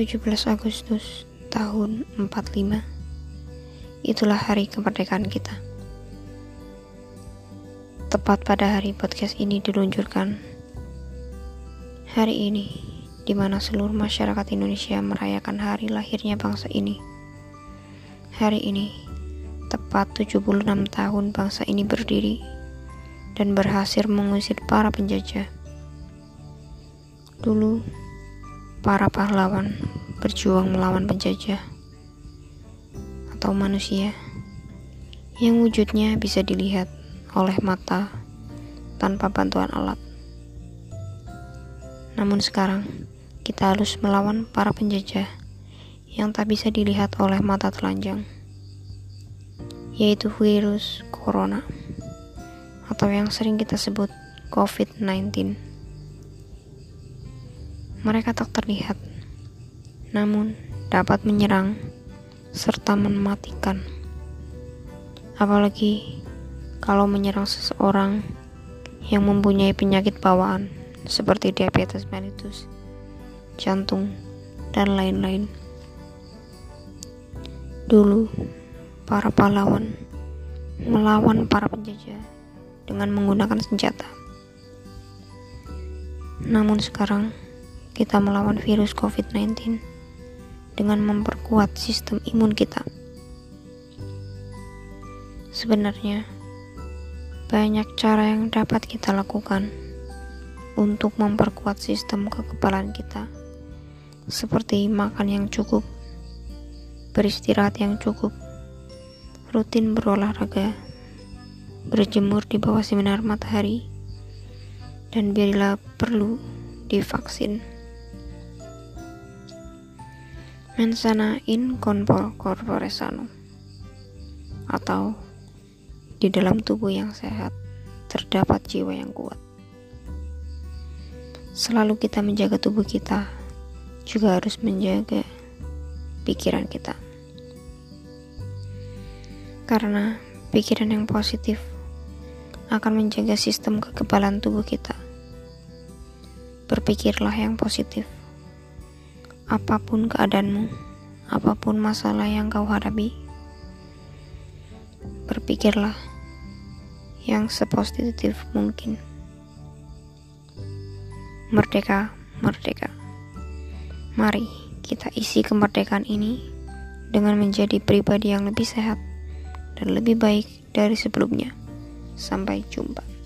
17 Agustus tahun 45 Itulah hari kemerdekaan kita. Tepat pada hari podcast ini diluncurkan. Hari ini di mana seluruh masyarakat Indonesia merayakan hari lahirnya bangsa ini. Hari ini tepat 76 tahun bangsa ini berdiri dan berhasil mengusir para penjajah. Dulu para pahlawan berjuang melawan penjajah atau manusia yang wujudnya bisa dilihat oleh mata tanpa bantuan alat. Namun sekarang kita harus melawan para penjajah yang tak bisa dilihat oleh mata telanjang, yaitu virus corona atau yang sering kita sebut COVID-19. Mereka tak terlihat, namun dapat menyerang serta mematikan. Apalagi kalau menyerang seseorang yang mempunyai penyakit bawaan seperti diabetes mellitus, jantung, dan lain-lain. Dulu, para pahlawan melawan para penjajah dengan menggunakan senjata. Namun sekarang, kita melawan virus COVID-19 dengan memperkuat sistem imun kita. Sebenarnya, banyak cara yang dapat kita lakukan untuk memperkuat sistem kekebalan kita, seperti makan yang cukup, beristirahat yang cukup, rutin berolahraga, berjemur di bawah sinar matahari, dan bila perlu divaksin mensana in corpore sano atau di dalam tubuh yang sehat terdapat jiwa yang kuat. Selalu kita menjaga tubuh kita, juga harus menjaga pikiran kita. Karena pikiran yang positif akan menjaga sistem kekebalan tubuh kita. Berpikirlah yang positif apa pun keadaanmu, apa pun masalah yang kau hadapi, berpikirlah yang sepositif mungkin. Merdeka, merdeka. Mari kita isi kemerdekaan ini dengan menjadi pribadi yang lebih sehat dan lebih baik dari sebelumnya. Sampai jumpa.